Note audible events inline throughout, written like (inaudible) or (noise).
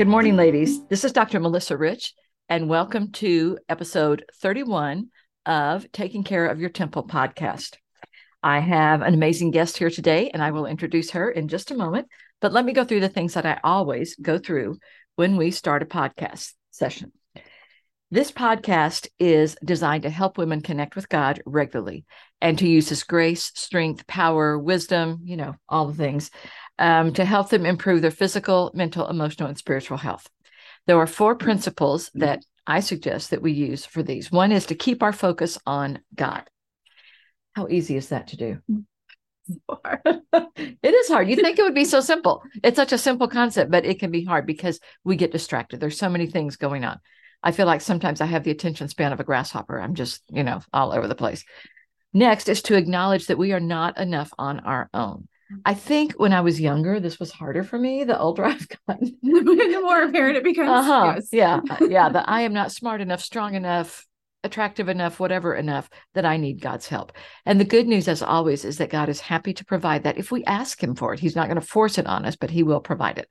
Good morning, ladies. This is Dr. Melissa Rich, and welcome to episode 31 of Taking Care of Your Temple podcast. I have an amazing guest here today, and I will introduce her in just a moment. But let me go through the things that I always go through when we start a podcast session. This podcast is designed to help women connect with God regularly and to use His grace, strength, power, wisdom, you know, all the things um, to help them improve their physical, mental, emotional, and spiritual health. There are four principles that I suggest that we use for these. One is to keep our focus on God. How easy is that to do? (laughs) it is hard. You think it would be so simple. It's such a simple concept, but it can be hard because we get distracted. There's so many things going on. I feel like sometimes I have the attention span of a grasshopper. I'm just, you know, all over the place. Next is to acknowledge that we are not enough on our own. I think when I was younger, this was harder for me. The older I've gotten, the more apparent it becomes. Uh-huh. Yes. Yeah. Yeah. That (laughs) I am not smart enough, strong enough, attractive enough, whatever enough that I need God's help. And the good news, as always, is that God is happy to provide that if we ask Him for it. He's not going to force it on us, but He will provide it.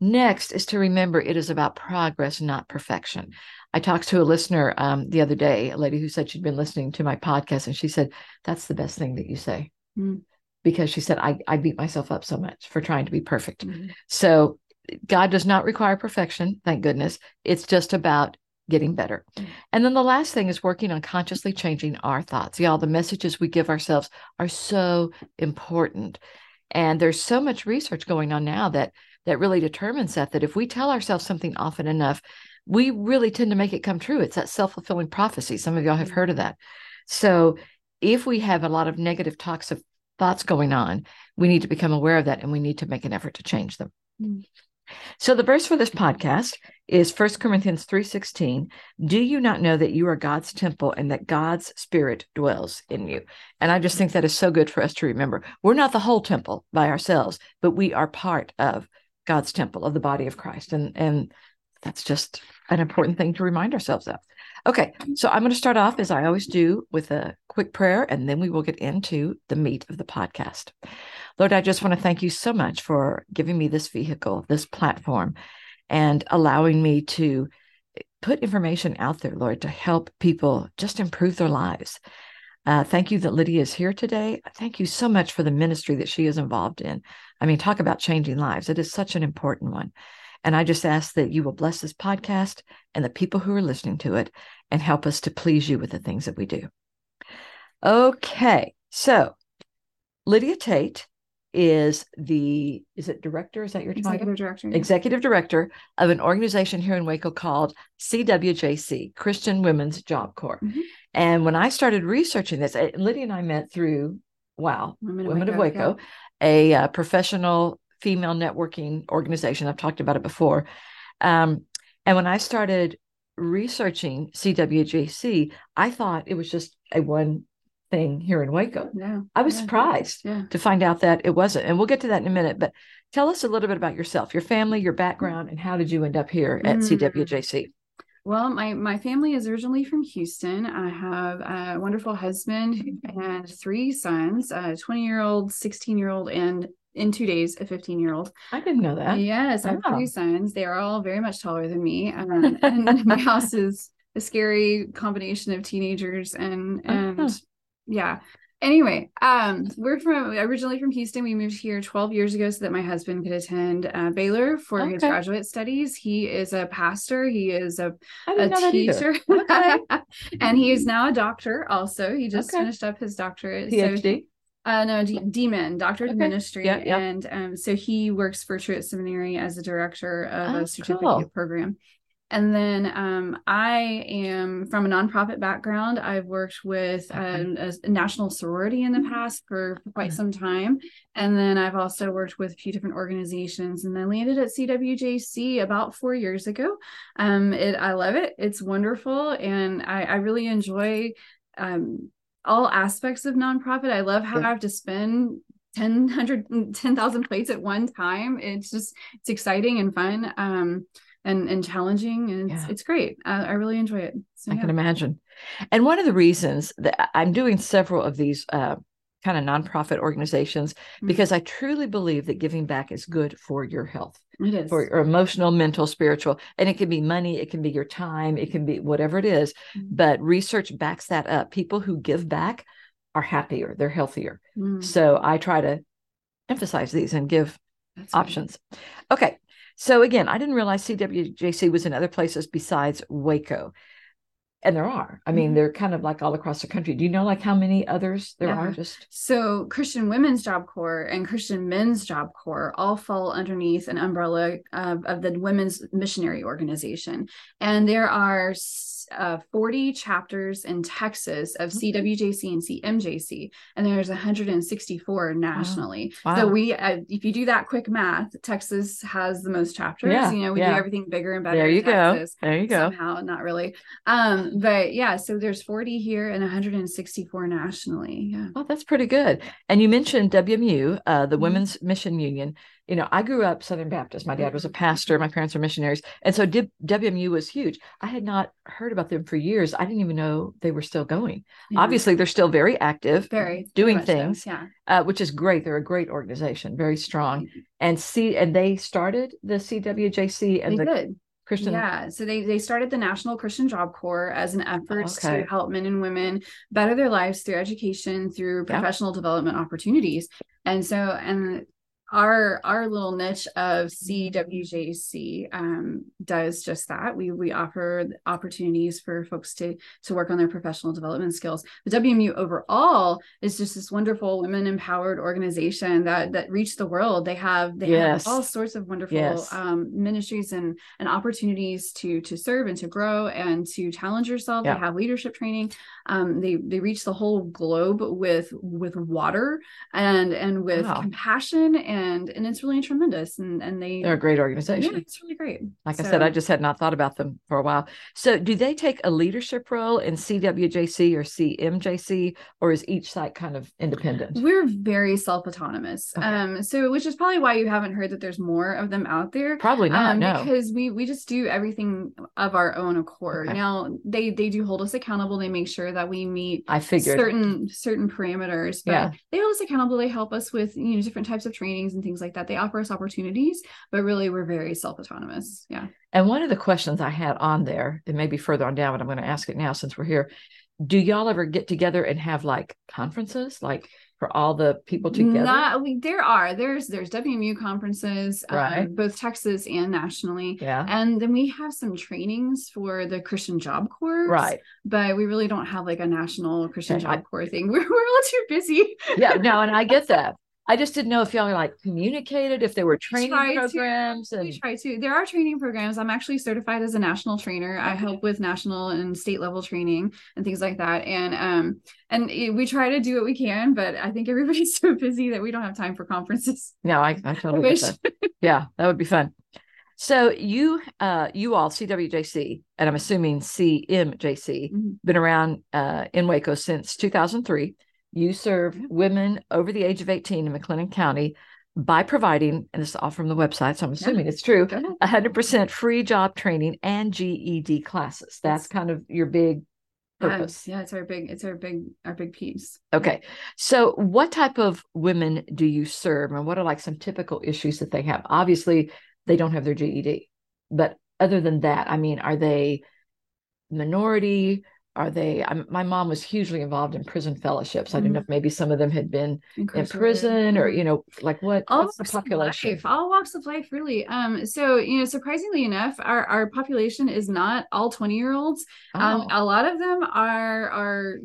Next is to remember it is about progress, not perfection. I talked to a listener um, the other day, a lady who said she'd been listening to my podcast, and she said, That's the best thing that you say. Mm because she said I, I beat myself up so much for trying to be perfect. Mm-hmm. So God does not require perfection, thank goodness. It's just about getting better. Mm-hmm. And then the last thing is working on consciously changing our thoughts. Y'all, the messages we give ourselves are so important. And there's so much research going on now that that really determines that that if we tell ourselves something often enough, we really tend to make it come true. It's that self-fulfilling prophecy. Some of y'all have heard of that. So if we have a lot of negative talks of thoughts going on, we need to become aware of that and we need to make an effort to change them. Mm. So the verse for this podcast is 1 Corinthians 3:16. Do you not know that you are God's temple and that God's spirit dwells in you? And I just think that is so good for us to remember. We're not the whole temple by ourselves, but we are part of God's temple of the body of Christ. And and that's just an important thing to remind ourselves of. Okay, so I'm going to start off as I always do with a quick prayer, and then we will get into the meat of the podcast. Lord, I just want to thank you so much for giving me this vehicle, this platform, and allowing me to put information out there, Lord, to help people just improve their lives. Uh, thank you that Lydia is here today. Thank you so much for the ministry that she is involved in. I mean, talk about changing lives. It is such an important one. And I just ask that you will bless this podcast and the people who are listening to it and help us to please you with the things that we do. Okay. So Lydia Tate is the is it director is that your executive title? director yeah. executive director of an organization here in waco called cwjc christian women's job corps mm-hmm. and when i started researching this lydia and i met through wow women, women of waco, of waco yeah. a uh, professional female networking organization. I've talked about it before. Um, and when I started researching CWJC, I thought it was just a one thing here in Waco. Yeah, I was yeah, surprised yeah. to find out that it wasn't. And we'll get to that in a minute. But tell us a little bit about yourself, your family, your background, and how did you end up here at mm. CWJC? Well, my my family is originally from Houston. I have a wonderful husband and three sons: a twenty year old, sixteen year old, and in two days a 15 year old i didn't know that. Yes i have two sons. They are all very much taller than me um, (laughs) and my house is a scary combination of teenagers and and uh-huh. yeah. Anyway um we're from originally from houston. We moved here 12 years ago so that my husband could attend uh, baylor for okay. his graduate studies. He is a pastor. He is a, a teacher. Okay. (laughs) and he is now a doctor also. He just okay. finished up his doctorate. Phd so uh, no, D- Demon, Doctor okay. of Ministry, yeah, yeah. and um, so he works for Truett Seminary as the director of oh, a certificate cool. program. And then um, I am from a nonprofit background. I've worked with um, a, a, national sorority in the mm-hmm. past for, for quite some time. And then I've also worked with a few different organizations. And I landed at CWJC about four years ago. Um, it, I love it. It's wonderful. And I, I really enjoy um, all aspects of nonprofit. I love how yeah. I have to spend 10, 100, 10,000 plates at one time. It's just, it's exciting and fun. Um, and and challenging and it's, it's great I, I, really enjoy it so, i yeah. can imagine and one of the reasons that i'm doing several of these uh, kind of nonprofit organizations mm-hmm. because I truly believe that giving back is good for your health. It is for your emotional, mental, spiritual, and it can be money, it can be your time, it can be whatever it is. Mm-hmm. But research backs that up. People who give back are happier, they're healthier. Mm-hmm. So I try to emphasize these and give That's options. Okay. So again, I didn't realize CWJC was in other places besides Waco and there are i mean mm-hmm. they're kind of like all across the country do you know like how many others there yeah. are just so christian women's job corps and christian men's job corps all fall underneath an umbrella of, of the women's missionary organization and there are uh, 40 chapters in Texas of CWJC and CMJC, and there's 164 nationally. Wow. Wow. So we, uh, if you do that quick math, Texas has the most chapters. Yeah. You know, we yeah. do everything bigger and better. There you go. There you go. Somehow, not really. Um, but yeah, so there's 40 here and 164 nationally. Yeah. Oh, that's pretty good. And you mentioned WMU, uh, the mm-hmm. Women's Mission Union you know, I grew up Southern Baptist. My dad was a pastor. My parents were missionaries. And so WMU was huge. I had not heard about them for years. I didn't even know they were still going. Yeah. Obviously, they're still very active, very doing things, yeah. Uh, which is great. They're a great organization, very strong. Mm-hmm. And see, and they started the CWJC and they the did. Christian. Yeah. So they they started the National Christian Job Corps as an effort okay. to help men and women better their lives through education, through professional yeah. development opportunities. And so and our our little niche of CWJC um, does just that. We we offer opportunities for folks to to work on their professional development skills. The WMU overall is just this wonderful women empowered organization that that reach the world. They have they yes. have all sorts of wonderful yes. um, ministries and and opportunities to to serve and to grow and to challenge yourself. Yeah. They have leadership training. Um, they they reach the whole globe with with water and and with wow. compassion and and it's really tremendous and and they they're a great organization yeah it's really great like so, i said i just had not thought about them for a while so do they take a leadership role in cwjc or cmjc or is each site kind of independent we're very self-autonomous okay. um so which is probably why you haven't heard that there's more of them out there probably not um, no. because we we just do everything of our own accord okay. now they they do hold us accountable they make sure that we meet i figured certain certain parameters but yeah. they hold us accountable they help us with you know different types of trainings and things like that. They offer us opportunities, but really we're very self autonomous. Yeah. And one of the questions I had on there, it may be further on down, but I'm going to ask it now since we're here. Do y'all ever get together and have like conferences, like for all the people together? Not, we, there are. There's there's WMU conferences, um, right? Um, both Texas and nationally. Yeah. And then we have some trainings for the Christian Job Corps, right? But we really don't have like a national Christian okay. Job Corps thing. (laughs) We're we're all too busy. yeah. No, and I get that. I just didn't know if y'all like communicated, if there were training programs. To. And... We try to. There are training programs. I'm actually certified as a national trainer. Okay. I help with national and state level training and things like that. And um and we try to do what we can, but I think everybody's (laughs) so busy that we don't have time for conferences. No, I, I (laughs) totally wish. That. Yeah, that would be fun. So you uh you all CWJC and I'm assuming CMJC mm-hmm. been around uh in Waco since 2003 you serve women over the age of 18 in McLennan County by providing, and this is all from the website, so I'm assuming yeah. it's true, 100% free job training and GED classes. That's kind of your big purpose. Yeah, yeah, it's our big, it's our big, our big piece. Okay. So what type of women do you serve and what are like some typical issues that they have? Obviously, they don't have their GED, but other than that, I mean, are they minority? Are they I'm, my mom was hugely involved in prison fellowships. Mm-hmm. i don't know if maybe some of them had been in prison or you know like what all what's the population? life, all walks of life really. Um so you know surprisingly enough our, our population is not all 20 year olds um, oh. um a lot of them are are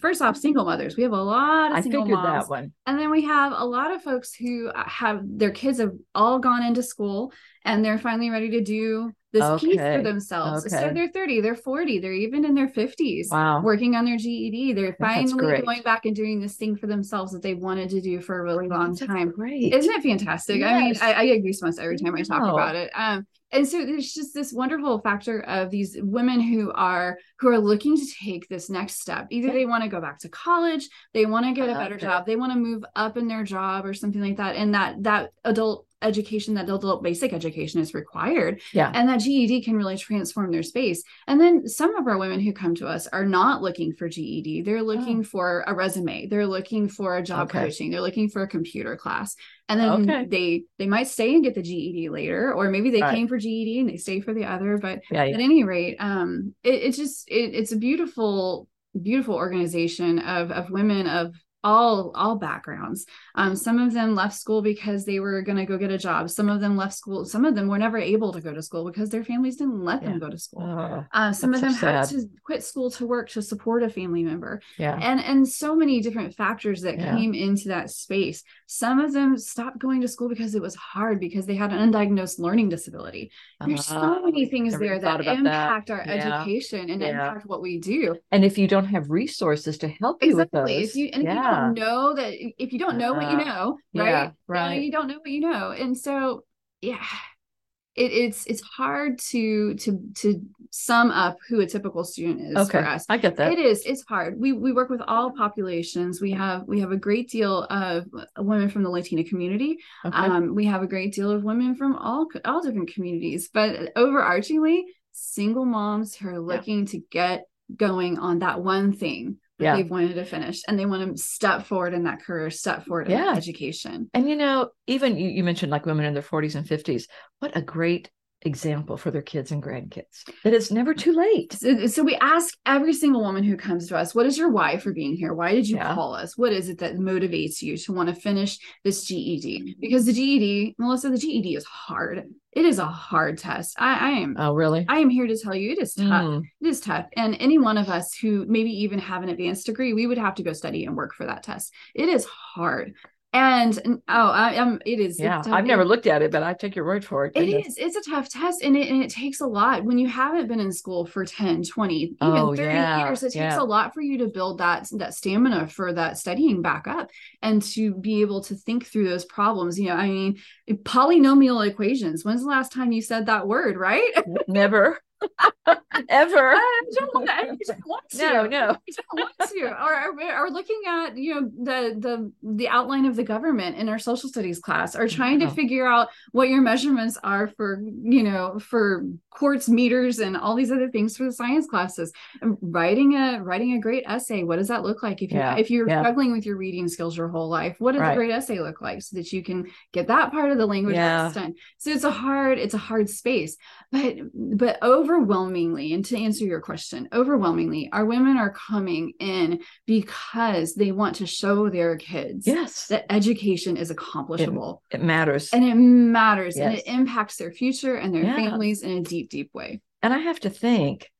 first off single mothers. We have a lot of I single moms that one. and then we have a lot of folks who have their kids have all gone into school and they're finally ready to do this okay. piece for themselves. Okay. So they're 30, they're 40, they're even in their 50s wow. working on their GED. They're finally going back and doing this thing for themselves that they wanted to do for a really long That's time. Great. Isn't it fantastic? Yes. I mean, I, I get goosebumps every time I talk about it. Um, and so there's just this wonderful factor of these women who are who are looking to take this next step either they want to go back to college they want to get a better job they want to move up in their job or something like that and that that adult education that adult basic education is required yeah and that ged can really transform their space and then some of our women who come to us are not looking for ged they're looking oh. for a resume they're looking for a job okay. coaching they're looking for a computer class and then okay. they they might stay and get the ged later or maybe they came for ged and they stay for the other but yeah, yeah. at any rate um it, it's just it, it's a beautiful beautiful organization of of women of all all backgrounds. Um, some of them left school because they were going to go get a job. Some of them left school some of them were never able to go to school because their families didn't let yeah. them go to school. Oh, uh, some of them so had to quit school to work to support a family member. Yeah. And and so many different factors that yeah. came into that space. Some of them stopped going to school because it was hard because they had an undiagnosed learning disability. There's uh, so ah, many things there that impact that. our yeah. education and impact what we do. And if you don't have resources to help you exactly. with those if you, and yeah know that if you don't know what you know, right? Yeah, right. You, know, you don't know what you know. And so yeah, it, it's it's hard to to to sum up who a typical student is okay, for us. I get that. It is. It's hard. We we work with all populations. We have we have a great deal of women from the Latina community. Okay. Um, we have a great deal of women from all all different communities. But overarchingly, single moms who are looking yeah. to get going on that one thing yeah. they've wanted to finish and they want to step forward in that career, step forward in yeah. education. And you know, even you, you mentioned like women in their 40s and 50s. What a great example for their kids and grandkids that it's never too late. So, so, we ask every single woman who comes to us, what is your why for being here? Why did you yeah. call us? What is it that motivates you to want to finish this GED? Because the GED, Melissa, the GED is hard. It is a hard test. I, I am. Oh, really? I am here to tell you it is tough. Mm. It is tough. And any one of us who maybe even have an advanced degree, we would have to go study and work for that test. It is hard and oh I, am it is yeah i've never looked at it but i take your word for it It is. it's a tough test and it, and it takes a lot when you haven't been in school for 10 20 even oh, 30 yeah, years it yeah. takes a lot for you to build that that stamina for that studying back up and to be able to think through those problems you know i mean polynomial equations when's the last time you said that word right never ever. I don't, I don't want to. No, no, I don't want to. Or, or, looking at you know the the the outline of the government in our social studies class, or trying to oh. figure out what your measurements are for you know for quarts meters and all these other things for the science classes. And writing a writing a great essay. What does that look like if you yeah. if you're yeah. struggling with your reading skills your whole life? What does right. a great essay look like so that you can get that part of the language yeah. done? So it's a hard it's a hard space, but but overwhelmingly and to answer your question, overwhelmingly, our women are coming in because they want to show their kids yes. that education is accomplishable. It, it matters. And it matters yes. and it impacts their future and their yeah. families in a deep, deep way. And I have to think,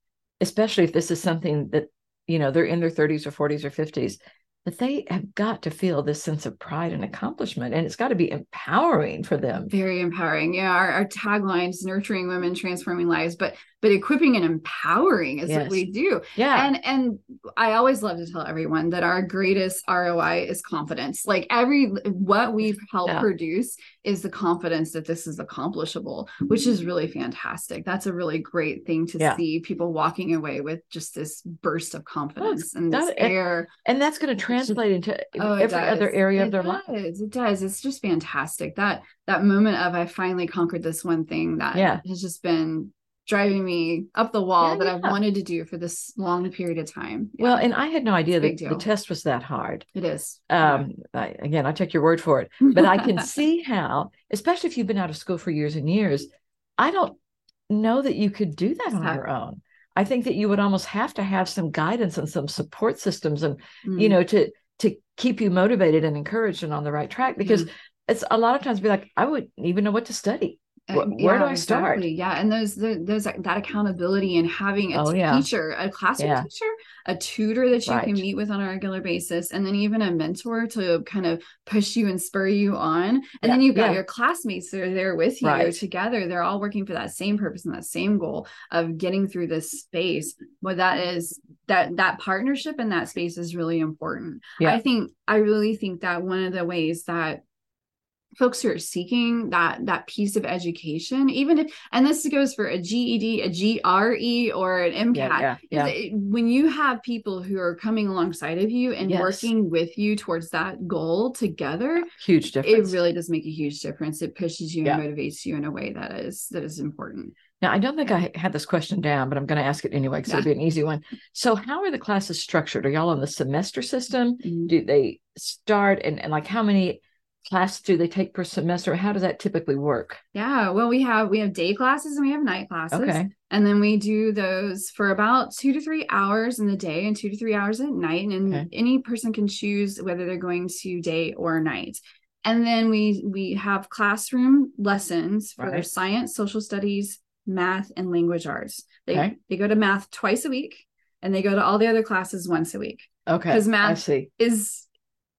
especially if this is something that, you know, they're in their 30s or 40s or 50s, but they have got to feel this sense of pride and accomplishment and it's got to be empowering for them very empowering yeah our, our tagline is nurturing women transforming lives but but equipping and empowering is yes. what we do yeah and and i always love to tell everyone that our greatest roi is confidence like every what we've helped yeah. produce is the confidence that this is accomplishable which is really fantastic that's a really great thing to yeah. see people walking away with just this burst of confidence and this air and that's going to translate into oh, every other area it of their does. life it does it's just fantastic that that moment of i finally conquered this one thing that yeah. has just been driving me up the wall yeah, that yeah. I've wanted to do for this long period of time. Yeah. Well, and I had no idea that the test was that hard. It is. Um, I, again, I take your word for it, but I can (laughs) see how, especially if you've been out of school for years and years, I don't know that you could do that on your own. I think that you would almost have to have some guidance and some support systems, and mm. you know, to to keep you motivated and encouraged and on the right track. Because mm. it's a lot of times be like, I wouldn't even know what to study where yeah, do I start? Exactly. Yeah, and those the, those that accountability and having a oh, teacher, yeah. a classroom yeah. teacher, a tutor that you right. can meet with on a regular basis, and then even a mentor to kind of push you and spur you on. And then you've got your classmates that are there with you right. together. They're all working for that same purpose and that same goal of getting through this space. But that is that that partnership in that space is really important. I think I really think that one of the ways that folks who are seeking that that piece of education even if and this goes for a ged a gre or an mcat yeah, yeah, yeah. when you have people who are coming alongside of you and yes. working with you towards that goal together huge difference it really does make a huge difference it pushes you and motivates you in a way that is that is important now, I don't think I had this question down, but I'm going to ask it anyway because yeah. it'll be an easy one. So, how are the classes structured? Are y'all on the semester system? Mm-hmm. Do they start and, and like how many class do they take per semester? How does that typically work? Yeah, well, we have we have day classes and we have night classes. Okay. And then we do those for about two to three hours in the day and two to three hours at night. And okay. any person can choose whether they're going to day or night. And then we we have classroom lessons for right. science, social studies, math, and language arts. They okay. they go to math twice a week and they go to all the other classes once a week. Okay. Because math is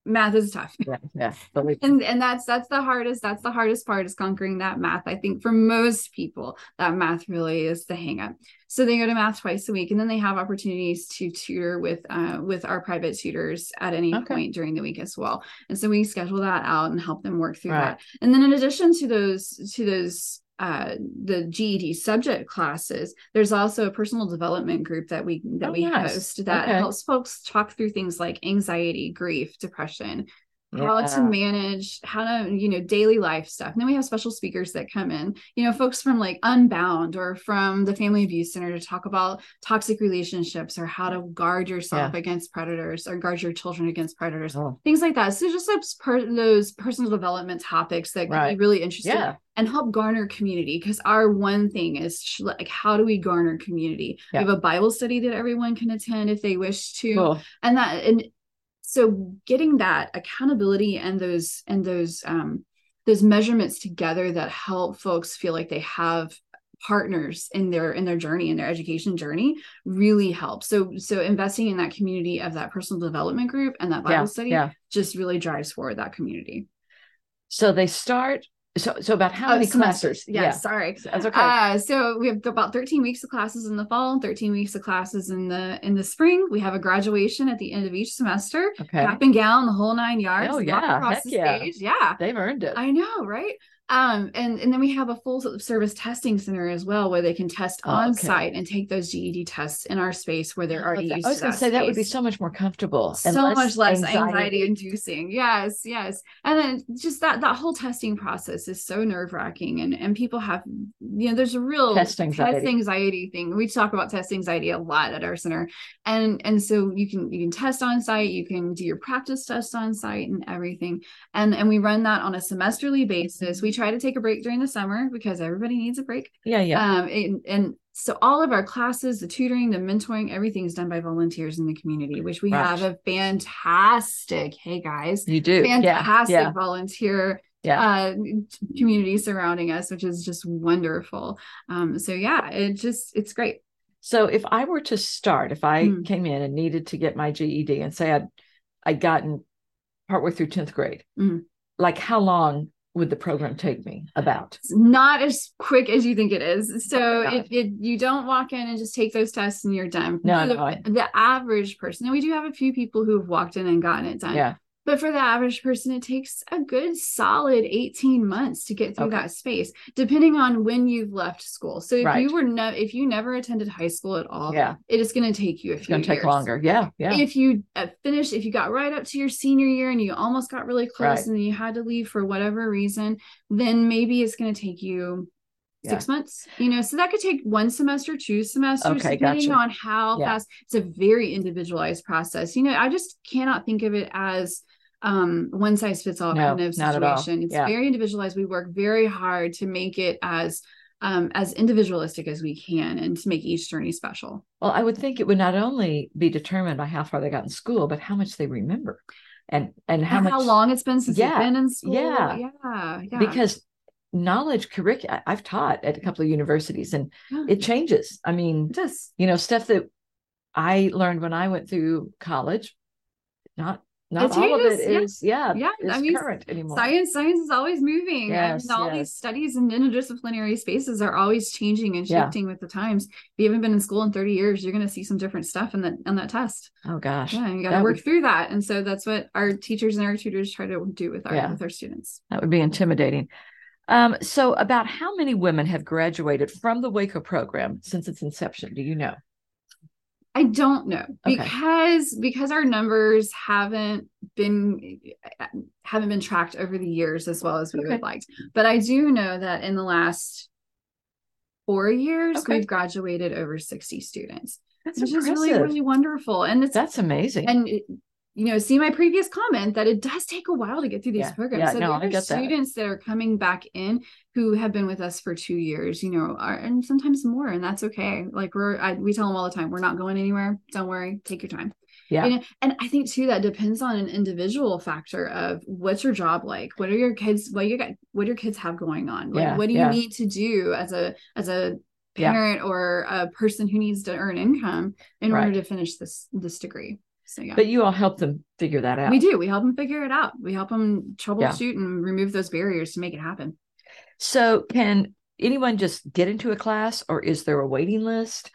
math is tough yeah, yeah. and and that's that's the hardest that's the hardest part is conquering that math i think for most people that math really is the hang up so they go to math twice a week and then they have opportunities to tutor with uh, with our private tutors at any okay. point during the week as well and so we schedule that out and help them work through right. that and then in addition to those to those uh, the GED subject classes, there's also a personal development group that we that oh, we nice. host that okay. helps folks talk through things like anxiety, grief, depression, yeah. how to manage how to you know daily life stuff and then we have special speakers that come in you know folks from like unbound or from the family abuse center to talk about toxic relationships or how to guard yourself yeah. against predators or guard your children against predators oh. things like that so just those, per- those personal development topics that right. can be really interesting yeah. and help garner community because our one thing is like how do we garner community we have a bible study that everyone can attend if they wish to cool. and that and so getting that accountability and those and those um those measurements together that help folks feel like they have partners in their in their journey in their education journey really helps so so investing in that community of that personal development group and that bible yeah, study yeah. just really drives forward that community so they start so, so about how oh, many semesters? Yeah, yeah, sorry. That's okay. Uh, so we have about 13 weeks of classes in the fall, 13 weeks of classes in the in the spring. We have a graduation at the end of each semester. Okay. Cap and gown, the whole nine yards. Oh yeah, across Heck the yeah. stage. Yeah, they've earned it. I know, right? Um, and, and then we have a full service testing center as well, where they can test oh, on okay. site and take those GED tests in our space where they're already used. I was going to say space. that would be so much more comfortable, so less much less anxiety inducing. Yes, yes, and then just that that whole testing process is so nerve wracking, and and people have you know there's a real test anxiety. test anxiety thing. We talk about test anxiety a lot at our center, and and so you can you can test on site, you can do your practice test on site, and everything, and and we run that on a semesterly basis. We try to take a break during the summer because everybody needs a break. Yeah, yeah. Um, and, and so all of our classes, the tutoring, the mentoring, everything is done by volunteers in the community, which we have a fantastic, hey guys, you do fantastic yeah, yeah. volunteer yeah. uh, community surrounding us, which is just wonderful. Um, so yeah, it just it's great. So if I were to start, if I mm. came in and needed to get my GED and say I'd I'd gotten partway through 10th grade, mm. like how long would the program take me about? It's not as quick as you think it is. So if, if, you don't walk in and just take those tests and you're done. No, the, no I... the average person, and we do have a few people who have walked in and gotten it done. Yeah. But for the average person, it takes a good solid 18 months to get through okay. that space, depending on when you've left school. So if right. you were no, if you never attended high school at all, yeah, it is going to take you a it's few. Going to take longer. Yeah, yeah. If you uh, finished, if you got right up to your senior year and you almost got really close, right. and then you had to leave for whatever reason, then maybe it's going to take you six yeah. months you know so that could take one semester two semesters okay, depending gotcha. on how yeah. fast it's a very individualized process you know i just cannot think of it as um one size fits all no, kind of situation it's yeah. very individualized we work very hard to make it as um, as individualistic as we can and to make each journey special. Well, I would think it would not only be determined by how far they got in school, but how much they remember and and how and much how long it's been since yeah, they've been in school. Yeah. Yeah. yeah. Because knowledge curriculum I've taught at a couple of universities and yeah. it changes. I mean, just you know, stuff that I learned when I went through college, not not all of it is yeah yeah is I mean, current anymore. Science science is always moving. Yes, and all yes. these studies and interdisciplinary spaces are always changing and shifting yeah. with the times. If you haven't been in school in 30 years, you're going to see some different stuff in that on that test. Oh gosh. Yeah, you got to work would... through that. And so that's what our teachers and our tutors try to do with our yeah. with our students. That would be intimidating. Um, so about how many women have graduated from the Waco program since its inception? Do you know? I don't know okay. because because our numbers haven't been eh, haven't been tracked over the years as well as we okay. would like. But I do know that in the last four years okay. we've graduated over 60 students. That's which impressive. is really really wonderful and it's that's amazing. And you know, see my previous comment that it does take a while to get through these yeah, programs. Yeah, so no, there are students that. that. are coming back in who have been with us for two years, you know, are, and sometimes more, and that's okay. Like we're, I, we tell them all the time, we're not going anywhere. Don't worry, take your time. Yeah. And, and I think too that depends on an individual factor of what's your job like? What are your kids? What you got? What your kids have going on? Like, yeah, what do you need to do as a as a parent or a person who needs to earn income in right. order to finish this this degree? So yeah. But you all help them figure that out. We do. We help them figure it out. We help them troubleshoot yeah. and remove those barriers to make it happen. So can anyone just get into a class or is there a waiting list?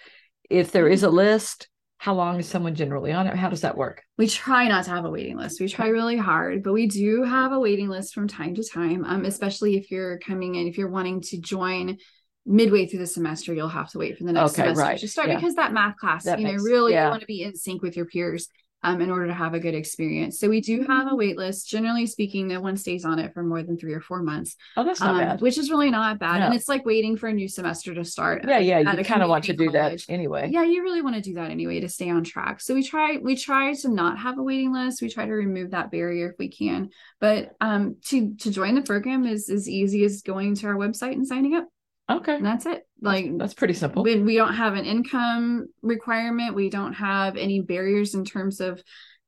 If there is a list, how long is someone generally on it? How does that work? We try not to have a waiting list. We try really hard, but we do have a waiting list from time to time, um, especially if you're coming in, if you're wanting to join midway through the semester, you'll have to wait for the next okay, semester right. to start yeah. because that math class, that you know, makes, really yeah. you want to be in sync with your peers um, in order to have a good experience. So we do have a wait list. Generally speaking, no one stays on it for more than three or four months. Oh, that's not um, bad. Which is really not bad. No. And it's like waiting for a new semester to start. Yeah, yeah. You kind of want to do college. that anyway. Yeah, you really want to do that anyway to stay on track. So we try we try to not have a waiting list. We try to remove that barrier if we can. But um to to join the program is as easy as going to our website and signing up. Okay. And that's it. Like that's, that's pretty simple. We, we don't have an income requirement. We don't have any barriers in terms of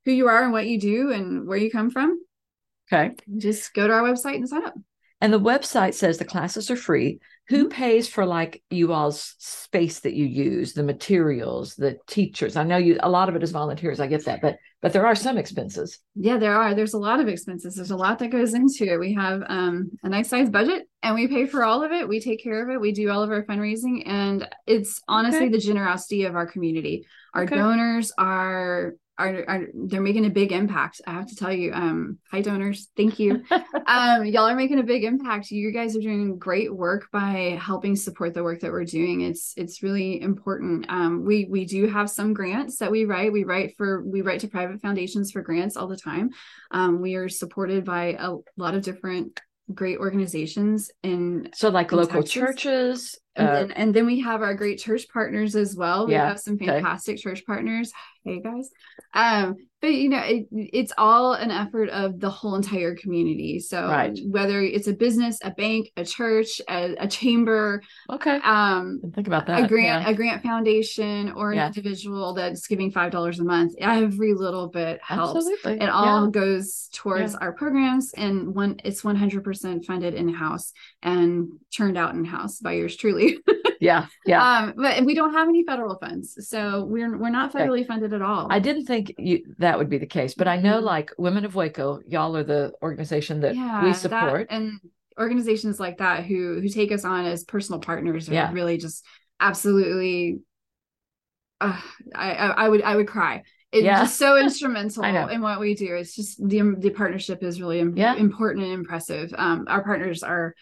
who you are and what you do and where you come from. Okay. Just go to our website and sign up. And the website says the classes are free. Who mm-hmm. pays for like you all's space that you use, the materials, the teachers? I know you a lot of it is volunteers. I get that, but but there are some expenses. Yeah, there are. There's a lot of expenses. There's a lot that goes into it. We have um, a nice size budget and we pay for all of it. We take care of it. We do all of our fundraising and it's honestly okay. the generosity of our community. Our okay. donors are are, are they're making a big impact. I have to tell you, um, hi donors, thank you. (laughs) um, y'all are making a big impact. You guys are doing great work by helping support the work that we're doing. It's it's really important. Um, we we do have some grants that we write. We write for we write to private foundations for grants all the time. Um, we are supported by a lot of different great organizations in so like local Texas. churches and, uh, then, and then we have our great church partners as well we yeah, have some fantastic okay. church partners (sighs) hey guys um but you know it, it's all an effort of the whole entire community so right. whether it's a business a bank a church a, a chamber okay um think about that a grant yeah. a grant foundation or an yeah. individual that's giving five dollars a month every little bit helps Absolutely. it all goes towards our programs and one it's 100% funded in-house and turned out in-house by yours truly (laughs) yeah yeah um but we don't have any federal funds so we're we're not federally okay. funded at all i didn't think you that would be the case but i know mm-hmm. like women of waco y'all are the organization that yeah, we support that, and organizations like that who who take us on as personal partners are yeah. really just absolutely uh, I, I, I would I would cry. It's yeah. just so (laughs) instrumental in what we do. It's just the the partnership is really yeah. important and impressive. Um, our partners are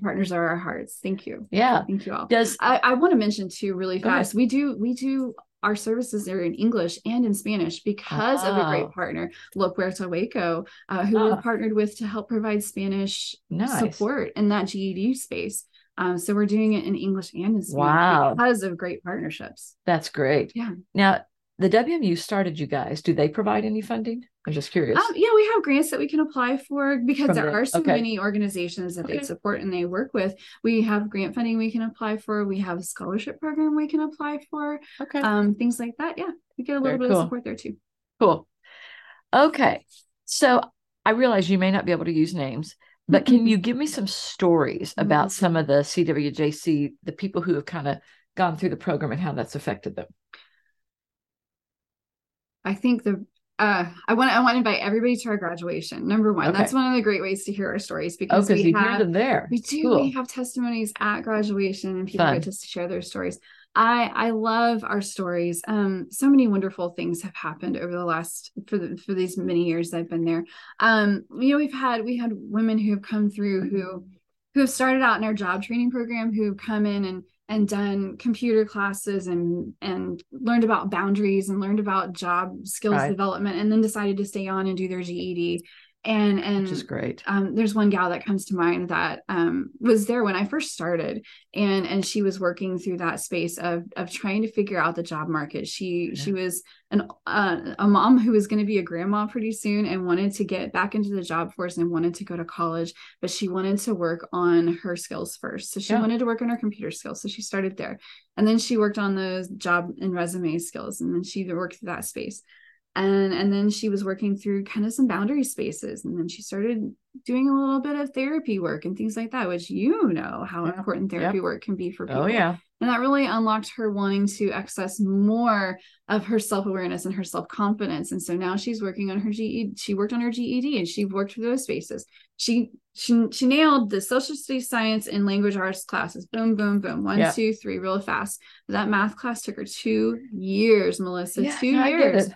partners are our hearts. Thank you. Yeah. Thank you all. Does I, I want to mention too really fast. We do we do our services are in English and in Spanish because of a great partner, Lo Puerto Waco, uh, who we're partnered with to help provide Spanish nice. support in that GED space. Um, so we're doing it in English and in Spanish wow. because of great partnerships. That's great. Yeah. Now, the WMU started you guys. Do they provide any funding? I'm just curious. Um, yeah, we have grants that we can apply for because From there the, are so okay. many organizations that okay. they support and they work with. We have grant funding we can apply for. We have a scholarship program we can apply for. Okay. Um, things like that. Yeah, we get a little Very bit cool. of support there too. Cool. Okay, so I realize you may not be able to use names, but can you give me some stories about some of the CWJC, the people who have kind of gone through the program and how that's affected them? I think the uh, I want I want to invite everybody to our graduation. Number one, okay. that's one of the great ways to hear our stories because oh, we you have, hear them there. We do. Cool. We have testimonies at graduation, and people Fun. get to share their stories. I I love our stories. Um, so many wonderful things have happened over the last for the for these many years I've been there. Um, you know, we've had we had women who have come through who who have started out in our job training program who have come in and and done computer classes and and learned about boundaries and learned about job skills right. development and then decided to stay on and do their GED and and which is great. um, there's one gal that comes to mind that um, was there when i first started. And and she was working through that space of of trying to figure out the job market. She yeah. she was an uh, a mom who was going to be a grandma pretty soon and wanted to get back into the job force and wanted to go to college but she wanted to work on her skills first. So she yeah. wanted to work on her computer skills. So she started there. And then she worked on those job and resume skills. And then she worked through that space and and then she was working through kind of some boundary spaces and then she started doing a little bit of therapy work and things like that which you know how yeah. important therapy yep. work can be for oh, people. oh yeah. And that really unlocked her wanting to access more of her self-awareness and her self-confidence. And so now she's working on her GED she worked on her GED and she worked through those spaces. She she she nailed the social studies science and language arts classes. Boom boom boom. One yeah. two three real fast. That math class took her two years melissa. Yeah, two years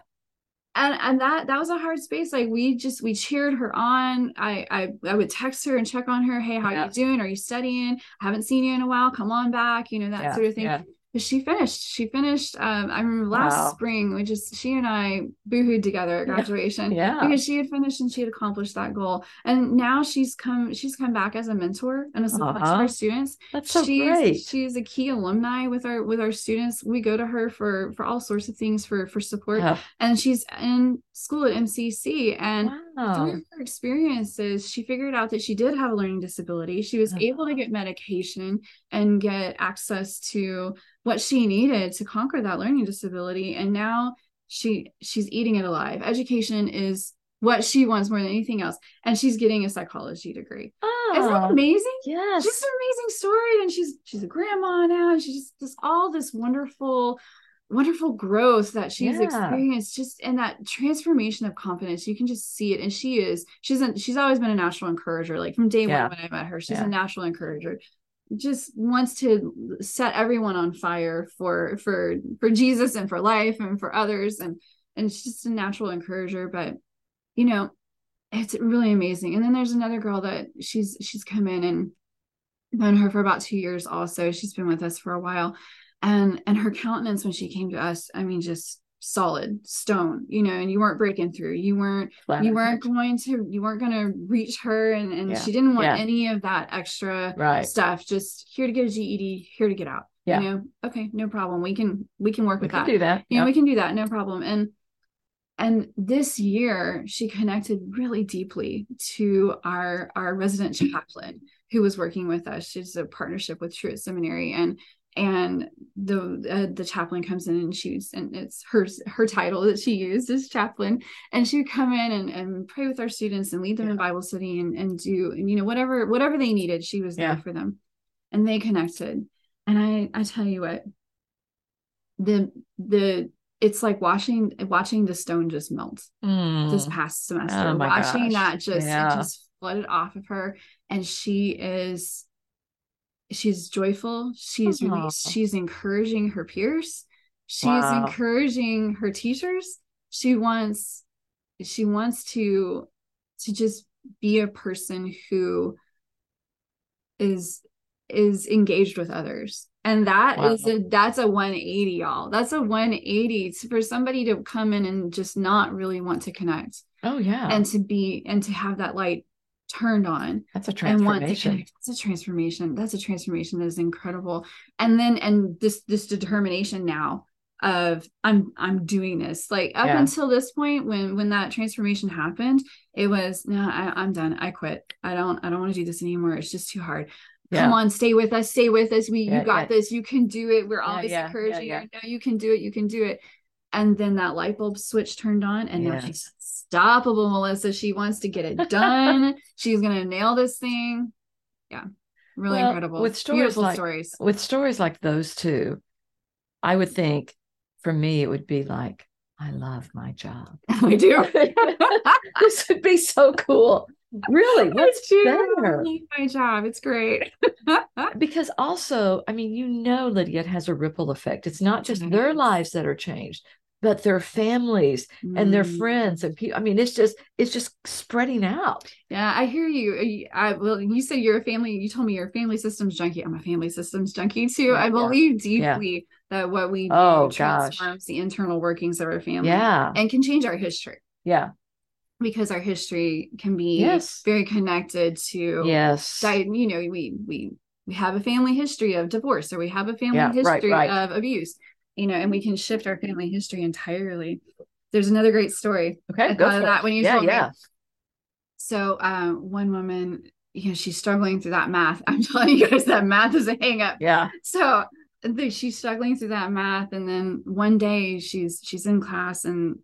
and and that that was a hard space. Like we just we cheered her on. I i, I would text her and check on her hey how yeah. you doing? Are you studying? I haven't seen you in a while. Come on back you know that yeah, sort of thing. yeah she finished. She finished. Um, I remember last wow. spring, we just she and I boohooed together at graduation. Yeah. Because she had finished and she had accomplished that goal. And now she's come, she's come back as a mentor and a support uh-huh. to our students. That's so she's, great. She's a key alumni with our with our students. We go to her for for all sorts of things for for support. And she's in school at MCC. And wow. Through her experiences, she figured out that she did have a learning disability. She was uh-huh. able to get medication and get access to what she needed to conquer that learning disability and now she she's eating it alive. Education is what she wants more than anything else and she's getting a psychology degree. Oh, isn't that amazing? Yes. just an amazing story and she's she's a grandma now and she's just, just all this wonderful wonderful growth that she's yeah. experienced just in that transformation of confidence you can just see it and she is she's a, she's always been a natural encourager like from day yeah. one when i met her she's yeah. a natural encourager just wants to set everyone on fire for for for Jesus and for life and for others and and it's just a natural encourager but you know it's really amazing and then there's another girl that she's she's come in and known her for about 2 years also she's been with us for a while and and her countenance when she came to us i mean just solid stone you know and you weren't breaking through you weren't you weren't going to you weren't going to reach her and and yeah. she didn't want yeah. any of that extra right. stuff just here to get a ged here to get out yeah. you know okay no problem we can we can work we with can that do that you yep. know we can do that no problem and and this year she connected really deeply to our our resident chaplain who was working with us she's a partnership with truett seminary and and the uh, the chaplain comes in and she's and it's her her title that she used is chaplain and she would come in and, and pray with our students and lead them yeah. in bible study and, and do and you know whatever whatever they needed she was yeah. there for them and they connected and i i tell you what the the it's like watching watching the stone just melt mm. this past semester oh watching gosh. that just yeah. it just flooded off of her and she is she's joyful. She's really, she's encouraging her peers. She's wow. encouraging her teachers. She wants she wants to to just be a person who is is engaged with others. And that wow. is a that's a 180 y'all. That's a 180 for somebody to come in and just not really want to connect oh yeah. and to be and to have that light turned on that's a transformation. That's a transformation. That's a transformation that is incredible. And then and this this determination now of i'm i'm doing this. Like up yeah. until this point when when that transformation happened it was no I, am done. I quit. I don't i don't want to do this anymore. It's just too hard. Yeah. come on stay with us. Stay with us. We yeah, you got this. You can do it. We're always encouraging you. No you can do it. You can do it and then that light bulb switch turned on and yes. now she's unstoppable, Melissa. She wants to get it done. (laughs) She's gonna nail this thing. Yeah, really well, incredible. With stories Beautiful like stories. with stories like those two, I would think for me it would be like I love my job. (laughs) I do. (laughs) this would be so cool. Really, what's better? my job. It's great. because also, I mean, you know, Lydia, it has a ripple effect. It's not just their lives that are changed, but their families mm. and their mm. friends and people. I mean, it's just it's just spreading out. Yeah, I hear you. I well, you said you're a family. You told me you're a family systems junkie. I'm a family systems junkie too. I believe yeah. deeply yeah. that what we do oh, transforms gosh. the internal workings of our family. Yeah, and can change our history. Yeah, because our history can be yes. very connected to yes, you know, we we we have a family history of divorce or we have a family yeah, history right, right. of abuse you know, and we can shift our family history entirely. There's another great story. Okay, go for that when you yeah, yeah. me. So, um, one woman, you know, she's struggling through that math. (laughs) I'm telling you guys that math is a hang up. Yeah. So she's struggling through that math, and then one day she's she's in class, and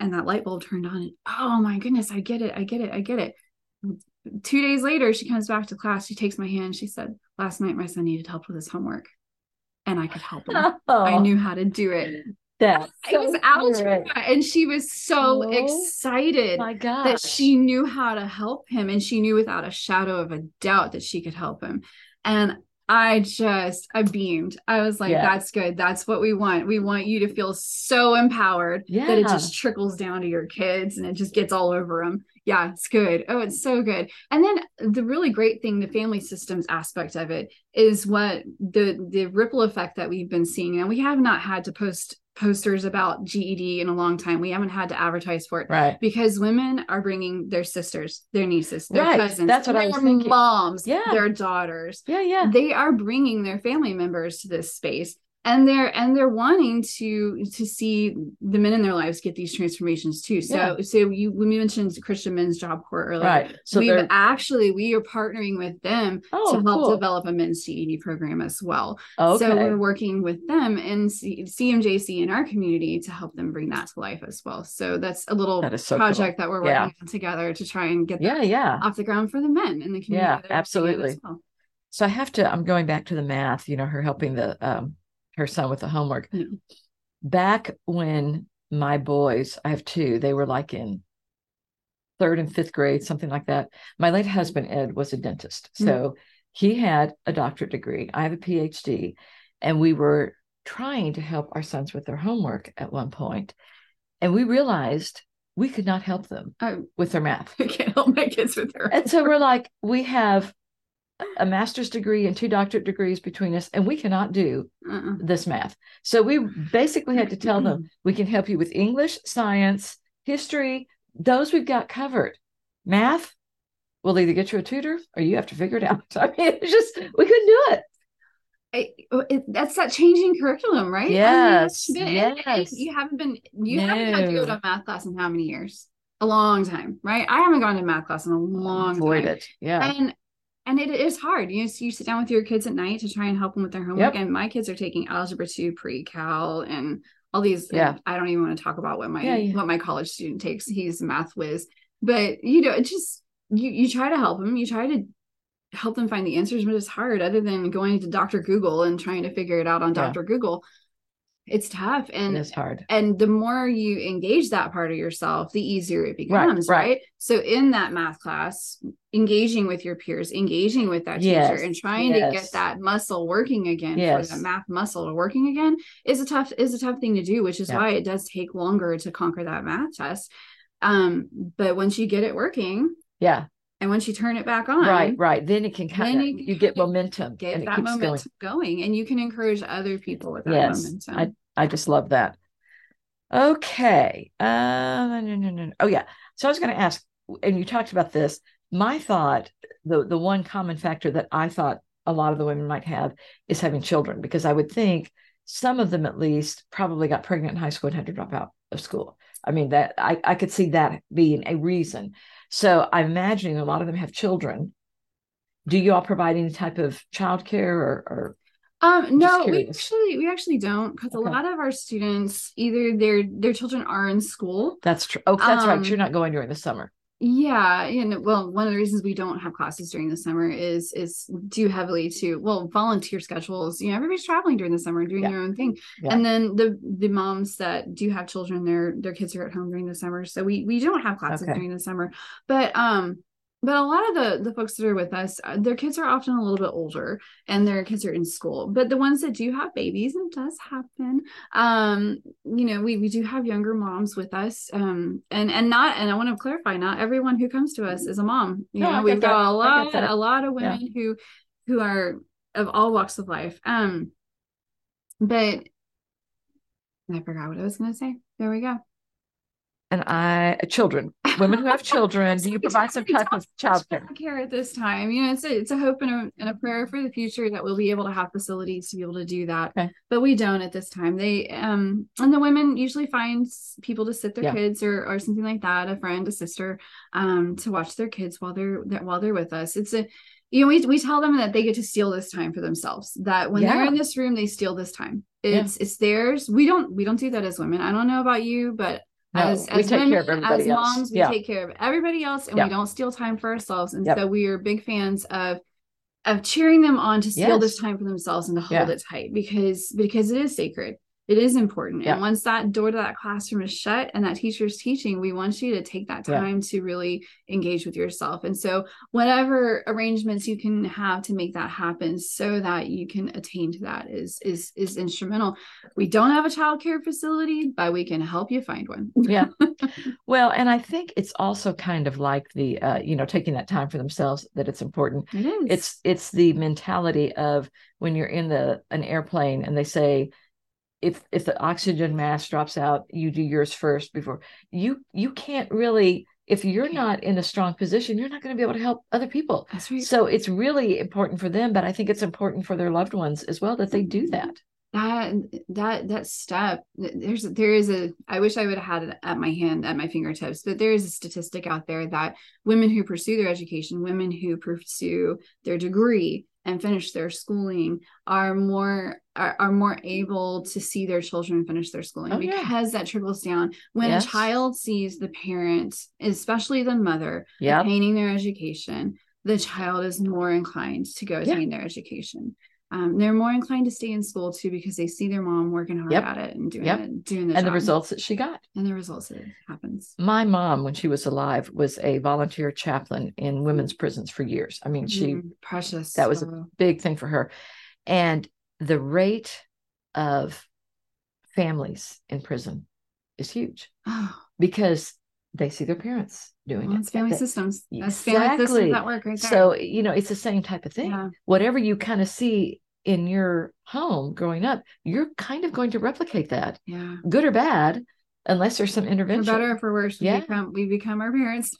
and that light bulb turned on. And oh my goodness, I get it, I get it, I get it. Two days later, she comes back to class. She takes my hand. She said, "Last night, my son needed help with his homework." And I could help him. (laughs) Oh, I knew how to do it. That so was algebra, and she was so oh, excited that she knew how to help him, and she knew without a shadow of a doubt that she could help him. And I just I beamed. I was like, yeah. "That's good. That's what we want. We want you to feel so empowered yeah. that it just trickles down to your kids and it just gets all over them." Yeah, it's good. Oh, it's so good. And then the really great thing, the family systems aspect of it is what the the ripple effect that we've been seeing. And we have not had to post posters about GED in a long time. We haven't had to advertise for it, right? Because women are bringing their sisters, their nieces, their right. cousins, that's what I was thinking. Moms, yeah, their daughters, yeah, yeah. They are bringing their family members to this space, and they're and they're wanting to to see the men in their lives get these transformations too so yeah. so you when we mentioned christian men's job corps earlier right so we've actually we are partnering with them oh, to help cool. develop a men's GED program as well okay. so we're working with them and C- cmjc in our community to help them bring that to life as well so that's a little that so project cool. that we're working yeah. on together to try and get yeah yeah off the ground for the men in the community yeah absolutely well. so i have to i'm going back to the math you know her helping the um her son with the homework. Yeah. Back when my boys, I have two, they were like in third and fifth grade, something like that. My late husband, Ed, was a dentist. So mm he had a doctorate degree. I have a PhD. And we were trying to help our sons with their homework at one point. And we realized we could not help them oh, with their math. (laughs) I can't help my kids with their And so we're like, we have a master's degree and two doctorate degrees between us, and we cannot do uh-uh. this math. So we basically had to tell them we can help you with English, science, history, those we've got covered. Math, we'll either get you a tutor or you have to figure it out. (laughs) I mean, it's just we couldn't do it. I, it, that's that changing curriculum, right? Yes. I mean, yes. You haven't been, you no. haven't had to go to a math class in how many years? A long time, right? I haven't gone to math class in a long Avoid time. it. Yeah. And and it is hard. You know, so you sit down with your kids at night to try and help them with their homework. Yep. And my kids are taking algebra two pre-cal and all these. Yeah. I don't even want to talk about what my yeah, yeah. what my college student takes. He's a math whiz, but you know, it just you you try to help them. You try to help them find the answers, but it's hard. Other than going to Doctor Google and trying to figure it out on yeah. Doctor Google, it's tough and it's hard and the more you engage that part of yourself the easier it becomes right, right? right? so in that math class engaging with your peers engaging with that teacher yes, and trying yes. to get that muscle working again yes. for the math muscle working again is a tough is a tough thing to do which is yeah. why it does take longer to conquer that math test um but once you get it working yeah and once you turn it back on, right, right, then it can kind of you, you, get momentum, get and that momentum going. going. and you can encourage other people with that yes, momentum. I just love that. Okay. Uh, no, no, no. Oh yeah. So I was going to ask, and you talked about this. My thought, the the one common factor that I thought a lot of the women might have is having children, because I would think some of them at least probably got pregnant in high school and had to drop out of school. I mean that I I could see that being a reason. So I'm imagining a lot of them have children. Do you all provide any type of childcare or, or um no we actually we actually don't because okay. a lot of our students either their their children are in school that's true oh that's um, right you're not going during the summer yeah and well one of the reasons we don't have classes during the summer is is due heavily to well volunteer schedules you know everybody's traveling during the summer doing yeah. their own thing yeah. and then the the moms that do have children their their kids are at home during the summer so we we don't have classes okay. during the summer but um but a lot of the the folks that are with us uh, their kids are often a little bit older and their kids are in school. But the ones that do have babies it does happen. Um you know we we do have younger moms with us um and and not and i want to clarify not everyone who comes to us is a mom. You no, know we've got that. a lot a lot of women yeah. who who are of all walks of life. Um but i forgot what i was going to say. There we go and I children, women who have children. do you (laughs) provide some type of child care? care at this time? You know, it's a, it's a hope and a, and a prayer for the future that we'll be able to have facilities to be able to do that. Okay. But we don't at this time. They um and the women usually find people to sit their yeah. kids or or something like that, a friend, a sister, um, to watch their kids while they're while they're with us. It's a you know, we, we tell them that they get to steal this time for themselves. That when yeah. they're in this room, they steal this time. It's yeah. it's theirs. We don't we don't do that as women. I don't know about you, but no, as, as women, as moms, we yeah. take care of everybody else and yeah. we don't steal time for ourselves. And yep. so we are big fans of of cheering them on to steal yes. this time for themselves and to hold yeah. it tight because because it is sacred it is important. Yeah. And once that door to that classroom is shut and that teacher is teaching, we want you to take that time yeah. to really engage with yourself. And so, whatever arrangements you can have to make that happen, so that you can attain to that, is is is instrumental. We don't have a child care facility, but we can help you find one. yeah. (laughs) Well, and I think it's also kind of like the uh, you know taking that time for themselves that it's important. It is. It's it's the mentality of when you're in the an airplane and they say if if the oxygen mask drops out you do yours first before you you can't really if you're not in a strong position you're not going to be able to help other people. That's right. so it's really important for them but i think it's important for their loved ones as well that they do mm-hmm. that. That that that step there's there is a i wish i would have had it at my hand at my fingertips but there is a statistic out there that women who pursue their education women who pursue their degree and finish their schooling are more are, are more able to see their children finish their schooling oh, because yeah. that trickles down when yes. a child sees the parent especially the mother yep. attaining their education the child is more inclined to go attain yeah. their education um, they're more inclined to stay in school too because they see their mom working hard yep. at it and doing yep. it, doing the and job. the results that she got and the results that happens. My mom, when she was alive, was a volunteer chaplain in women's prisons for years. I mean, she mm, precious. That was a big thing for her, and the rate of families in prison is huge (sighs) because they see their parents doing well, it. It's family systems. Exactly. family systems that work right there. So, you know, it's the same type of thing. Yeah. Whatever you kind of see in your home growing up, you're kind of going to replicate that. Yeah. Good or bad, unless there's some intervention. For better or for worse, we yeah. become we become our parents.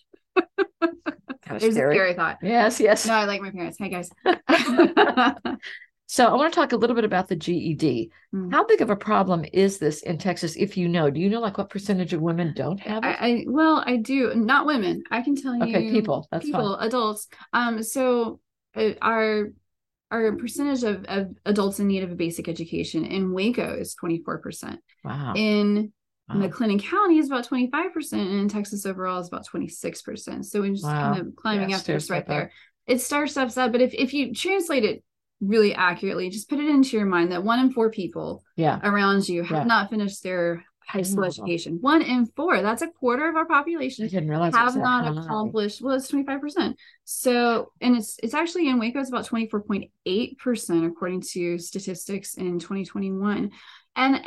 There's scary. a scary thought. Yes, yes. No, I like my parents. Hey guys. (laughs) (laughs) So I want to talk a little bit about the GED. Mm. How big of a problem is this in Texas? If you know, do you know like what percentage of women don't have it? I, I well, I do. Not women. I can tell you. Okay, people. That's people, fine. adults. Um, so uh, our our percentage of, of adults in need of a basic education in Waco is twenty four percent. Wow. In Wow. McLennan County is about 25%, and in Texas overall is about 26%. So we're just wow. kind of climbing yeah, up there right there. It starts steps up, but if, if you translate it really accurately just put it into your mind that one in four people yeah. around you have yeah. not finished their high school education. One in four that's a quarter of our population I didn't realize have not accomplished well it's 25% so and it's it's actually in waco it's about 24.8% according to statistics in 2021 and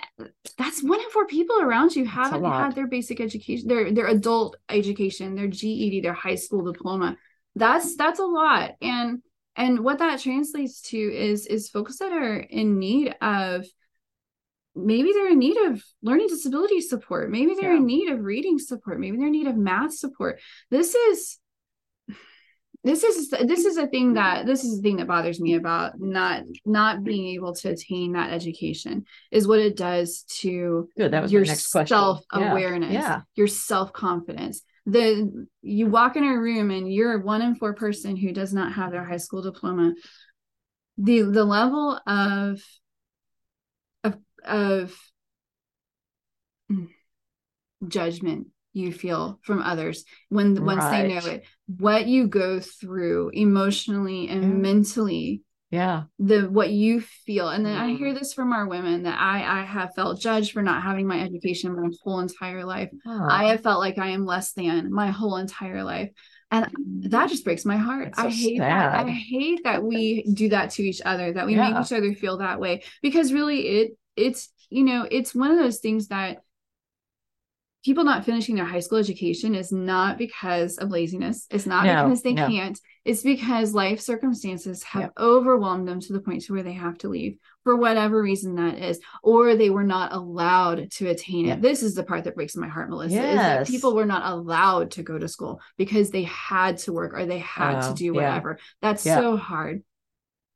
that's one in four people around you haven't had their basic education their their adult education their ged their high school diploma. That's that's a lot. And and what that translates to is is folks that are in need of maybe they're in need of learning disability support maybe they're yeah. in need of reading support maybe they're in need of math support this is this is this is a thing that this is the thing that bothers me about not not being able to attain that education is what it does to Good, that was your self awareness yeah. yeah. your self confidence the you walk in a room and you're one in four person who does not have their high school diploma the the level of of of judgment you feel from others when once they know it what you go through emotionally and mm. mentally yeah the what you feel and then i mm-hmm. hear this from our women that i i have felt judged for not having my education my whole entire life oh. i have felt like i am less than my whole entire life and mm-hmm. that just breaks my heart so i hate sad. that i hate that we do that to each other that we yeah. make each other feel that way because really it it's you know it's one of those things that people not finishing their high school education is not because of laziness. It's not no, because they no. can't. It's because life circumstances have yep. overwhelmed them to the point to where they have to leave for whatever reason that is, or they were not allowed to attain it. This is the part that breaks my heart, Melissa, yes. is that people were not allowed to go to school because they had to work or they had to do whatever. Yeah. That's yeah. so hard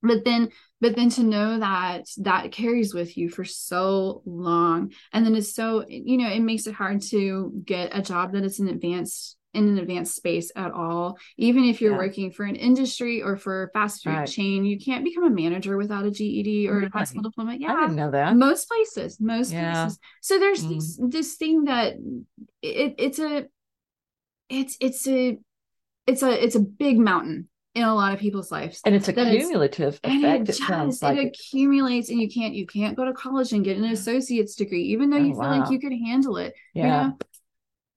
but then but then to know that that carries with you for so long and then it's so you know it makes it hard to get a job that is an advanced in an advanced space at all even if you're yeah. working for an industry or for a fast food right. chain you can't become a manager without a GED or really? a high school diploma yeah I didn't know that most places most yeah. places so there's mm. this this thing that it, it's a it's it's a it's a it's a big mountain in a lot of people's lives and it's a cumulative effect it, it sounds like it accumulates and you can't you can't go to college and get an associate's degree even though oh, you feel wow. like you could handle it yeah you know?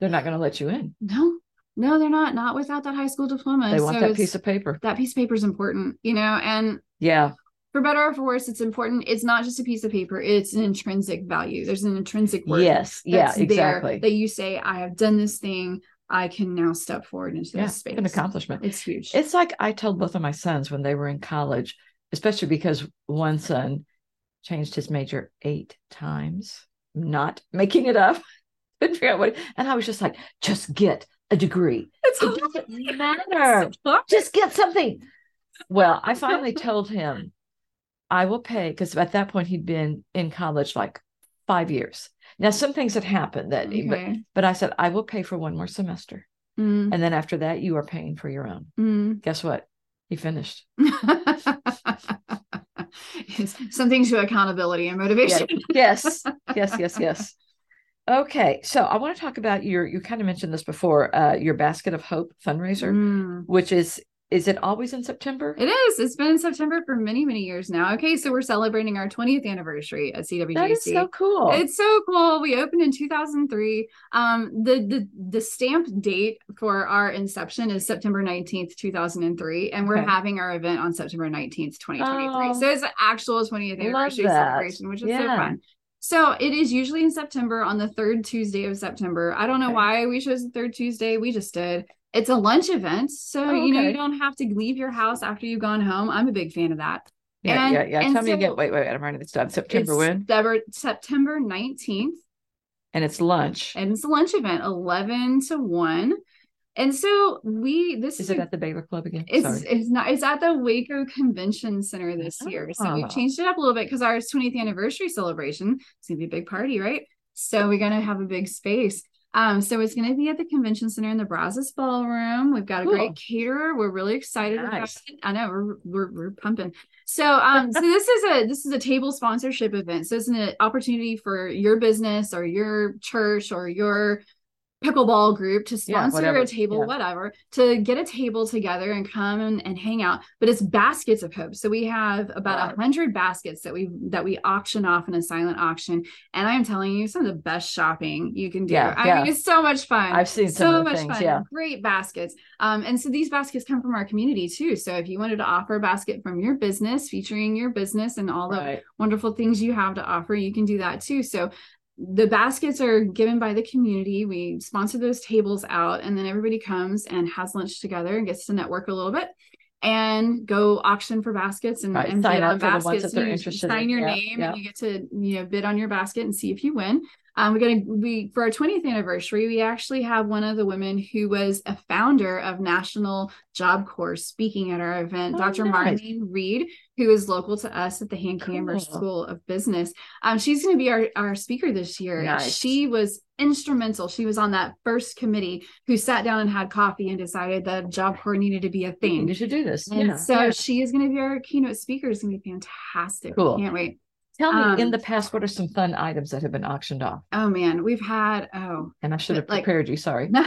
they're not going to let you in no no they're not not without that high school diploma they want so that piece of paper that piece of paper is important you know and yeah for better or for worse it's important it's not just a piece of paper it's an intrinsic value there's an intrinsic worth yes yeah exactly that you say i have done this thing I can now step forward into yeah, this space. An accomplishment. It's huge. It's like I told both of my sons when they were in college, especially because one son changed his major eight times, not making it up. (laughs) Couldn't figure out what, and I was just like, just get a degree. It's it doesn't matter. just get something. Well, I finally (laughs) told him I will pay because at that point he'd been in college like five years. Now, some things had happened that, okay. but, but I said, I will pay for one more semester. Mm. And then after that, you are paying for your own. Mm. Guess what? He finished. (laughs) Something to accountability and motivation. yes, yes, yes, yes. (laughs) Okay, so I want to talk about your. You kind of mentioned this before. Uh, your Basket of Hope fundraiser, mm. which is is it always in September? It is. It's been in September for many, many years now. Okay, so we're celebrating our 20th anniversary at CWJC. That is so cool. It's so cool. We opened in 2003. Um, the the the stamp date for our inception is September 19th, 2003, and we're having our event on September 19th, 2023. Oh, so it's an actual 20th anniversary celebration, which is yeah. so fun. So it is usually in September on the third Tuesday of September. I don't know okay. why we chose the third Tuesday. We just did it's a lunch event so oh, okay. you know you don't have to leave your house after you've gone home i'm a big fan of that yeah and, yeah yeah tell so me again wait wait wait. i'm writing this down september when september, september 19th and it's lunch and it's a lunch event 11 to 1 and so we this is, is it a, at the Baylor Club again? It's Sorry. it's not it's at the Waco Convention Center this year. So we ah. changed it up a little bit because our 20th anniversary celebration is gonna be a big party, right? So we're gonna have a big space. Um, so it's going to be at the convention center in the Brazos Ballroom. We've got a cool. great caterer. We're really excited nice. about it. I know we're, we're, we're pumping. So, um, so this is a this is a table sponsorship event. So it's an opportunity for your business or your church or your pickleball group to sponsor yeah, a table, yeah. whatever, to get a table together and come and, and, hang out. But it's baskets of hope. So we have about a hundred baskets that we that we auction off in a silent auction. And I'm telling you, some of the best shopping you can do. Yeah, I mean, it's so much fun. I've seen so much things, fun. Yeah. Great baskets. Um, and so these baskets come from our community too. So if you wanted to offer a basket from your business, featuring your business and all the right. wonderful things you have to offer, you can do that too. So the baskets are given by the community. We sponsor those tables out, and then everybody comes and has lunch together and gets to network a little bit and go auction for baskets and, right. and sign up for baskets. The ones that they're interested sign in. your yeah. name yeah. and you get to you know bid on your basket and see if you win. Um, we're gonna be for our 20th anniversary, we actually have one of the women who was a founder of National Job Corps speaking at our event, oh, Dr. Nice. Marlene Reed, who is local to us at the Hank Cool. School of Business. Um, she's going to be our, our speaker this year. Nice. She was instrumental. She was on that first committee who sat down and had coffee and decided that Job Corps needed to be a thing. You should do this. And yeah. so yeah. she is going to be our keynote speaker. It's going to be fantastic. Cool. Can't wait. Tell me, um, in the past, what are some fun items that have been auctioned off? Oh man, we've had oh, and I should have prepared you. Sorry. (laughs) no,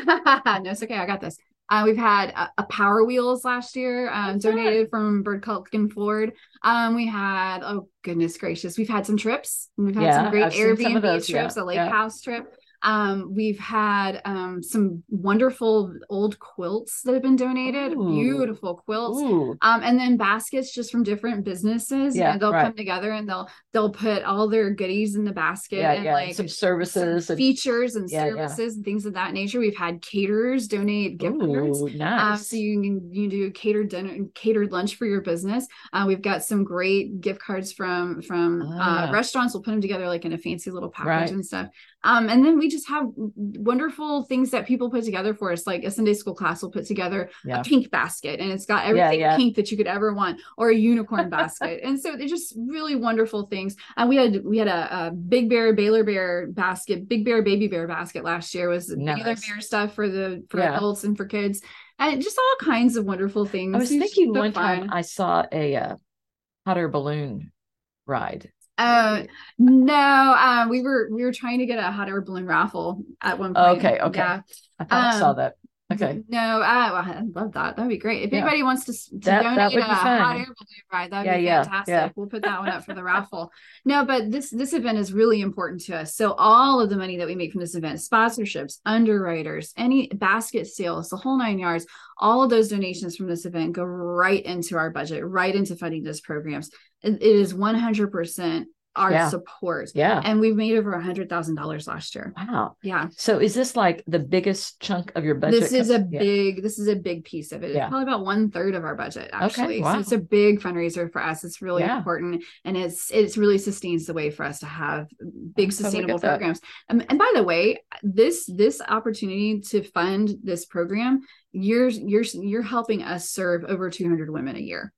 it's okay. I got this. Uh, we've had a, a, Power Wheels last year, um, donated from Bird Kultgen Ford. Um, we had oh goodness gracious, we've had some trips. We've had yeah, some great I've Airbnb those, trips, yeah. a lake yeah. house trip. Um, we've had um, some wonderful old quilts that have been donated, Ooh. beautiful quilts, um, and then baskets just from different businesses. Yeah, and they'll right. come together and they'll they'll put all their goodies in the basket yeah, and yeah. like some services, some and, features, and yeah, services and things of that nature. We've had caterers donate gift cards, um, nice. so you can you do catered dinner, catered lunch for your business. Uh, we've got some great gift cards from from uh, ah. restaurants. We'll put them together like in a fancy little package right. and stuff. Um, and then we just have wonderful things that people put together for us. Like a Sunday school class will put together yeah. a pink basket and it's got everything yeah, yeah. pink that you could ever want, or a unicorn (laughs) basket. And so they're just really wonderful things. And we had we had a, a, big bear, Baylor bear basket, big bear, baby bear basket last year was nice. Baylor bear stuff for the for adults and for kids. And just all kinds of wonderful things. I was thinking one fun. time I saw a uh, hot air balloon ride uh, no, um, we were we were trying to get a hot air balloon raffle at one point. Okay, okay. Yeah. I thought um, I saw um, that. Okay. No, I, well, I love that. That'd be great. If yeah. anybody wants to, to that, donate that a hot air balloon ride, that'd yeah, be fantastic. Yeah, we'll put that one up for the raffle. No, but this this event is really important to us. So all of the money that we make from this event, sponsorships, underwriters, any basket sales, the whole nine yards, all of those donations from this event go right into our budget, right into funding those programs. It, is 100% our yeah. support. Yeah. And we've made over a hundred thousand dollars last year. Wow. Yeah. So is this like the biggest chunk of your budget? This is a yeah. big, this is a big piece of it. Yeah. It's probably about one third of our budget actually. Okay. Wow. So it's a big fundraiser for us. It's really yeah. important. And it's it's really sustains the way for us to have big sustainable totally programs. Um, and by the way, this this opportunity to fund this program, you're you're you're helping us serve over 200 women a year.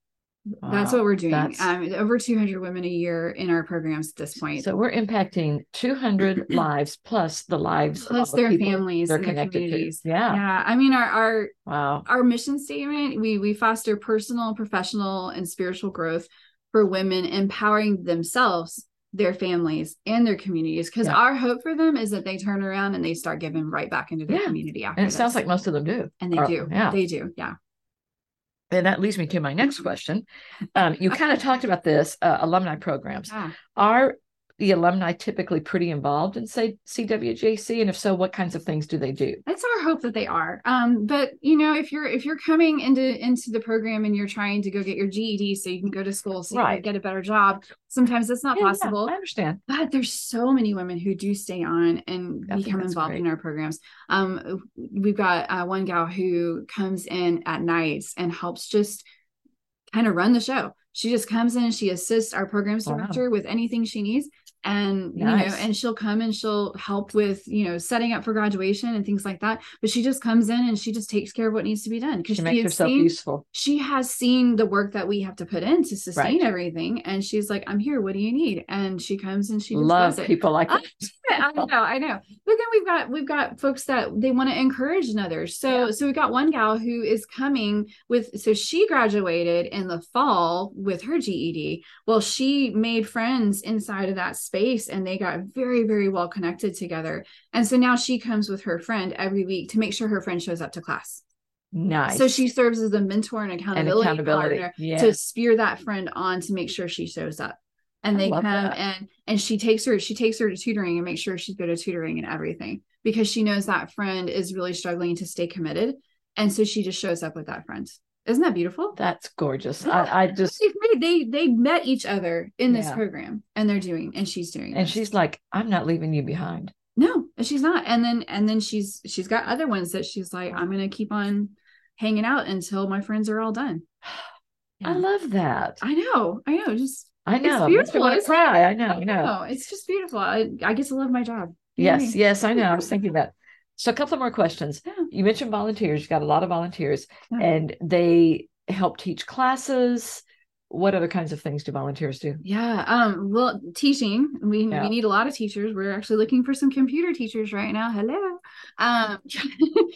Wow, that's what we're doing. Um, over 200 women a year in our programs at this point. So we're impacting 200 (clears throat) lives plus the lives plus their the families, they're connected to. Yeah, yeah. I mean, our our wow, our mission statement: we we foster personal, professional, and spiritual growth for women, empowering themselves, their families, and their communities. Because yeah. our hope for them is that they turn around and they start giving right back into their yeah. community. After and it this. sounds like most of them do, and they or, do. Yeah, they do. Yeah and that leads me to my next question. Um, you kind of talked about this uh, alumni programs. Are the alumni typically pretty involved in say CWJC and if so what kinds of things do they do? It's our hope that they are. Um, but you know if you're if you're coming into into the program and you're trying to go get your GED so you can go to school so right. you can get a better job sometimes that's not yeah, possible. Yeah, I understand. But there's so many women who do stay on and I become involved great. in our programs. Um, we've got uh, one gal who comes in at nights and helps just kind of run the show. She just comes in she assists our programs director wow. with anything she needs and nice. you know and she'll come and she'll help with you know setting up for graduation and things like that but she just comes in and she just takes care of what needs to be done because she, she makes herself seen, useful. she has seen the work that we have to put in to sustain right. everything and she's like i'm here what do you need? And she comes and she just love people like that. (laughs) I, know i know. But then we've got we've got folks that they want to encourage others so yeah. so we got one gal who is coming with so she graduated in the fall with her ged well she made friends inside of that space and they got very very well connected together and so now she comes with her friend every week to make sure her friend shows up to class Nice. So she serves as a mentor and accountability, and accountability. partner to spear that friend on to make sure she shows up. And they come that. and and she takes her she takes her to tutoring and makes sure she's good at tutoring and everything because she knows that friend is really struggling to stay committed. And so she just shows up with that friend. Isn't that beautiful? That's gorgeous. Yeah. I, I just they, they they met each other in this yeah. program and they're doing and she's doing and this. she's like, I'm not leaving you behind. No, she's not. And then and then she's she's got other ones that she's like, I'm gonna keep on hanging out until my friends are all done. (sighs) Yeah. I love that. I know. I know. Just I know. It's beautiful. I cry. I know. I know. know. It's just beautiful. I, I get to love my job. yes. Yes. I know. I was thinking that. So a couple more questions. Yeah. You mentioned volunteers. You got a lot of volunteers, yeah. and they help teach classes. What other kinds of things do volunteers do? Yeah. Um, well, teaching. We yeah. we need a lot of teachers. We're actually looking for some computer teachers right now. Hello. Um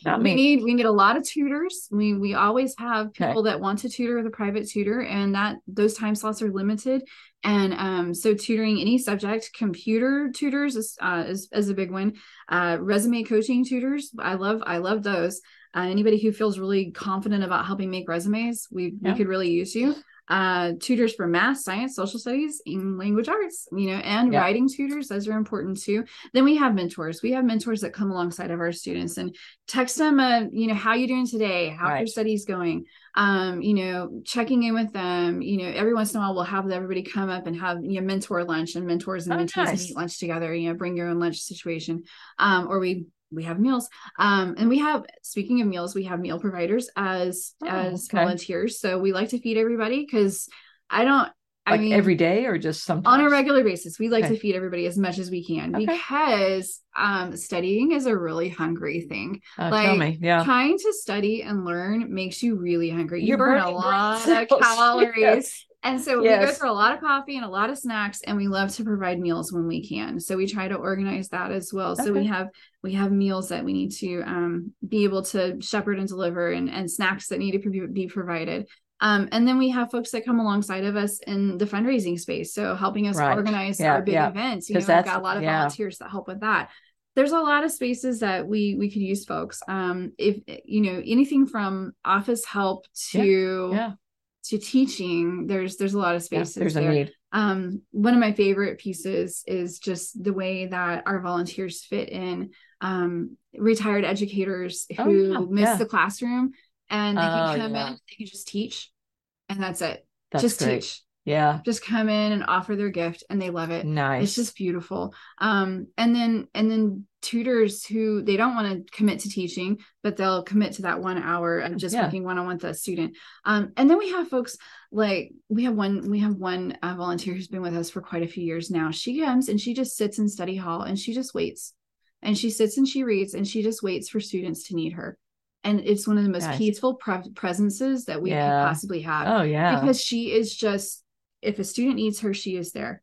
(laughs) we need we need a lot of tutors. We we always have people okay. that want to tutor with a private tutor, and that those time slots are limited. And um, so tutoring any subject, computer tutors is, uh, is, is a big one. Uh, resume coaching tutors, I love I love those. Uh, anybody who feels really confident about helping make resumes, we yeah. we could really use you uh, tutors for math, science, social studies, and language arts, you know, and yeah. writing tutors. Those are important too. Then we have mentors. We have mentors that come alongside of our students and text them, uh, you know, how you doing today? How right. your studies going? Um, you know, checking in with them. You know, every once in a while we'll have everybody come up and have you know mentor lunch and mentors and oh, mentees nice. eat lunch together. You know, bring your own lunch situation. Um, or we we have meals um and we have speaking of meals we have meal providers as oh, as okay. volunteers so we like to feed everybody because i don't I like mean, every day or just sometimes on a regular basis we like okay. to feed everybody as much as we can okay. because um studying is a really hungry thing uh, like tell me. yeah trying to study and learn makes you really hungry you burn a lot of (laughs) calories yes. And so yes. we go through a lot of coffee and a lot of snacks, and we love to provide meals when we can. So we try to organize that as well. Okay. So we have we have meals that we need to um, be able to shepherd and deliver, and and snacks that need to be provided. Um, and then we have folks that come alongside of us in the fundraising space, so helping us right. organize yeah, our big yeah. events. You know, we've got a lot of yeah. volunteers that help with that there's a lot of spaces that we we could use folks um if you know anything from office help to yeah, yeah to teaching there's there's a lot of spaces yeah, there's there. a need. Um one of my favorite pieces is just the way that our volunteers fit in. Um retired educators oh, who oh, yeah, miss yeah. the classroom and they can oh, come in they can just teach and that's it. That's just great. teach. Yeah. Just come in and offer their gift and they love it. Nice. it's just beautiful. Um and then and then tutors who they don't want to commit to teaching but they'll commit to that one hour of just yeah. working one-on-one with a student um and then we have folks like we have one we have one uh, volunteer who's been with us for quite a few years now she comes and she just sits in study hall and she just waits and she sits and she reads and she just waits for students to need her and it's one of the most peaceful pre- presences that we yeah. could possibly have oh yeah because she is just if a student needs her, she is there.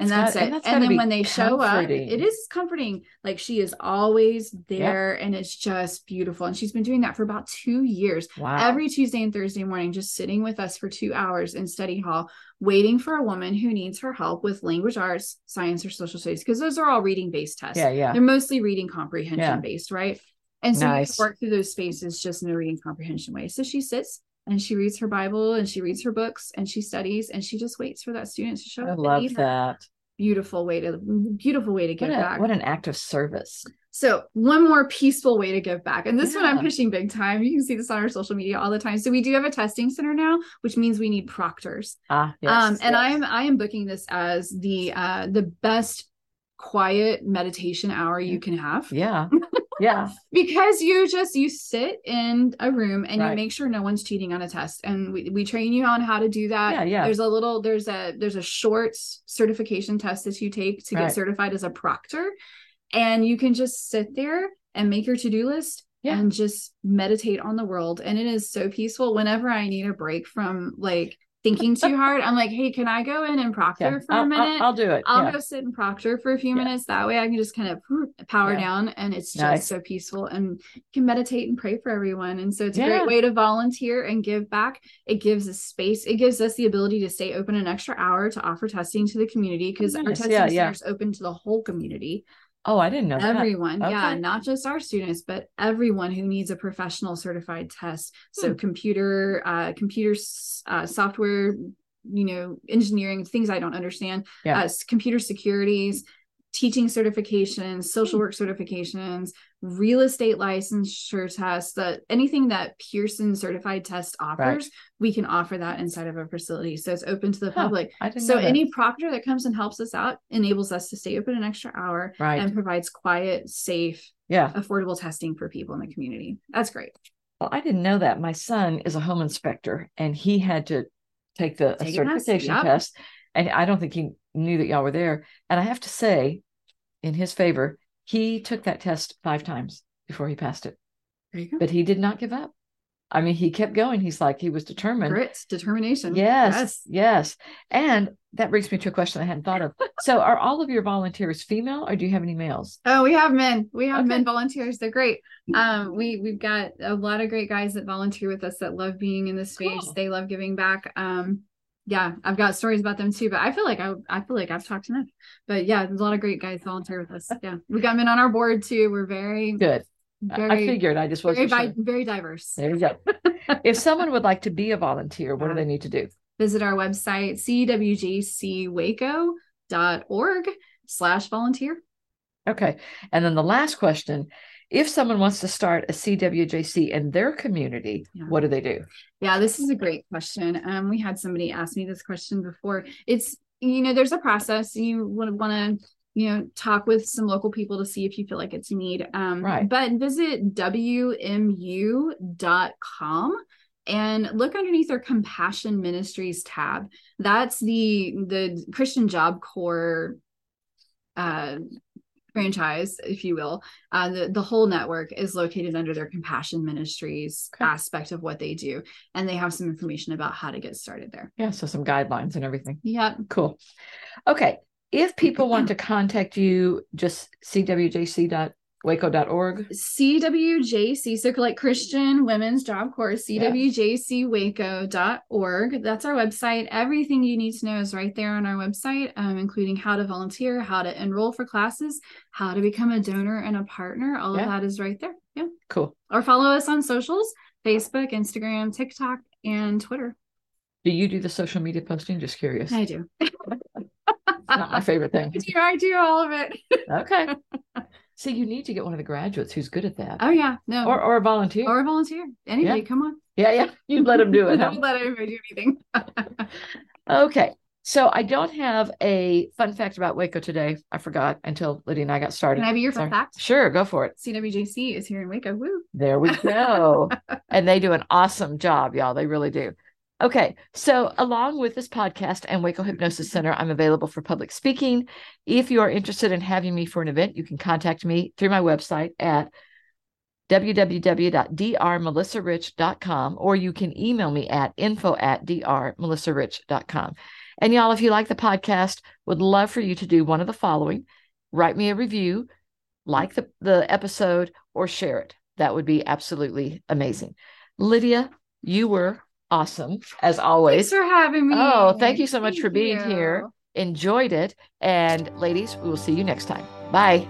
And that's it. And, that's and then when they show up, it is comforting. Like she is always there yep. and it's just beautiful. And she's been doing that for about two years. Wow. Every Tuesday and Thursday morning, just sitting with us for two hours in study hall, waiting for a woman who needs her help with language arts, science, or social studies, because those are all reading based tests. Yeah, yeah. They're mostly reading comprehension yeah. based, right? And so nice. you work through those spaces just in a reading comprehension way. So she sits and she reads her Bible and she reads her books and she studies and she just waits for that student to show I up. I love that. Beautiful way to beautiful way to give what a, back. What an act of service. So one more peaceful way to give back. And this yeah. one I'm pushing big time. You can see this on our social media all the time. So we do have a testing center now, which means we need proctors. Ah, yes, um, and yes. I am I am booking this as the uh the best quiet meditation hour you can have. Yeah. (laughs) Yeah. because you just you sit in a room and right. you make sure no one's cheating on a test. And we, we train you on how to do that. Yeah, yeah. There's a little there's a there's a short certification test that you take to right. get certified as a proctor. And you can just sit there and make your to-do list yeah. and just meditate on the world. And it is so peaceful. Whenever I need a break from like thinking too (laughs) hard, I'm like, hey, can I go in and proctor yeah, for I'll, a minute? I'll, I'll do it. I'll yeah. go sit and proctor for a few yeah. minutes. That way I can just kind of power down and it's just nice. so peaceful and you can meditate and pray for everyone. And so it's a great way to volunteer and give back. It gives us space. It gives us the ability to stay open an extra hour to offer testing to the community because nice. our testing center is open to the whole community. Oh, I didn't know everyone. Okay. Yeah, not just our students, but everyone who needs a professional certified test. So hmm. computer, uh, computer uh, software, you know, engineering things I don't understand. Yeah. Uh, computer securities, teaching certifications, social hmm. work certifications, real estate licensure tests, that anything that Pearson certified test offers, right. we can offer that inside of our facility. So it's open to the huh, public. so any proctor that comes and helps us out enables us to stay open an extra hour right. and provides quiet, safe, yeah, affordable testing for people in the community. That's great. Well, I didn't know that. My son is a home inspector and he had to take the take certification yep. test. And I don't think he knew that y'all were there. And I have to say, in his favor, he took that test five times before he passed it. But he did not give up. I mean, he kept going. He's like, he was determined. Grit, determination. Yes, yes. Yes. And that brings me to a question I hadn't thought of. (laughs) so are all of your volunteers female or do you have any males? Oh, we have men. We have okay. men volunteers. They're great. Um, we we've got a lot of great guys that volunteer with us that love being in the space. Cool. They love giving back. Um, yeah, I've got stories about them too, but I feel like I I feel like I've talked enough. But yeah, there's a lot of great guys volunteer with us. (laughs) Yeah. We got men on our board too. We're very good. Very, I figured. I just wasn't very, sure. very diverse. There you go. (laughs) if someone would like to be a volunteer, what do they need to do? Visit our website, cwjcwaco.org slash volunteer. Okay. And then the last question if someone wants to start a CWJC in their community, yeah. what do they do? Yeah, this is a great question. Um, we had somebody ask me this question before. It's, you know, there's a process. You would want to you know talk with some local people to see if you feel like it's a need um, right but visit wmu.com and look underneath our compassion ministries tab that's the the christian job corps uh, franchise if you will uh, the, the whole network is located under their compassion ministries okay. aspect of what they do and they have some information about how to get started there. Yeah so some guidelines and everything. Yeah cool. Okay if people want (clears throat) to contact you, just cwjc.waco.org. CWJC, so like Christian Women's Job Corps, cwjcwaco.org. That's our website. Everything you need to know is right there on our website, um, including how to volunteer, how to enroll for classes, how to become a donor and a partner. All yeah. of that is right there. Yeah. Cool. Or follow us on socials Facebook, Instagram, TikTok, and Twitter. Do you do the social media posting? Just curious. I do. not my favorite thing. (laughs) I do, I do all of it. okay. (laughs) See, you need to get one of the graduates who's good at that. Oh yeah, no, or or a volunteer, or a volunteer. Anybody, yeah. come on. Yeah, yeah. You let them do it. Don't (laughs) let anybody do anything. (laughs) okay. So I don't have a fun fact about Waco today. I forgot until Lydia and I got started. Can I be your fun fact? Sure, go for it. CWJC is here in Waco. Woo. There we go. (laughs) and they do an awesome job, y'all. They really do. Okay, so along with this podcast and Waco Hypnosis Center, I'm available for public speaking. If you are interested in having me for an event, you can contact me through my website at www.drmelissarich.com or you can email me at info at drmelissarich.com. And y'all, if you like the podcast, would love for you to do one of the following write me a review, like the, the episode, or share it. That would be absolutely amazing. Lydia, you were awesome as always. Thanks for having me. Oh, thank you so much thank for being you. here. Enjoyed it. And ladies, we will see you next time. Bye.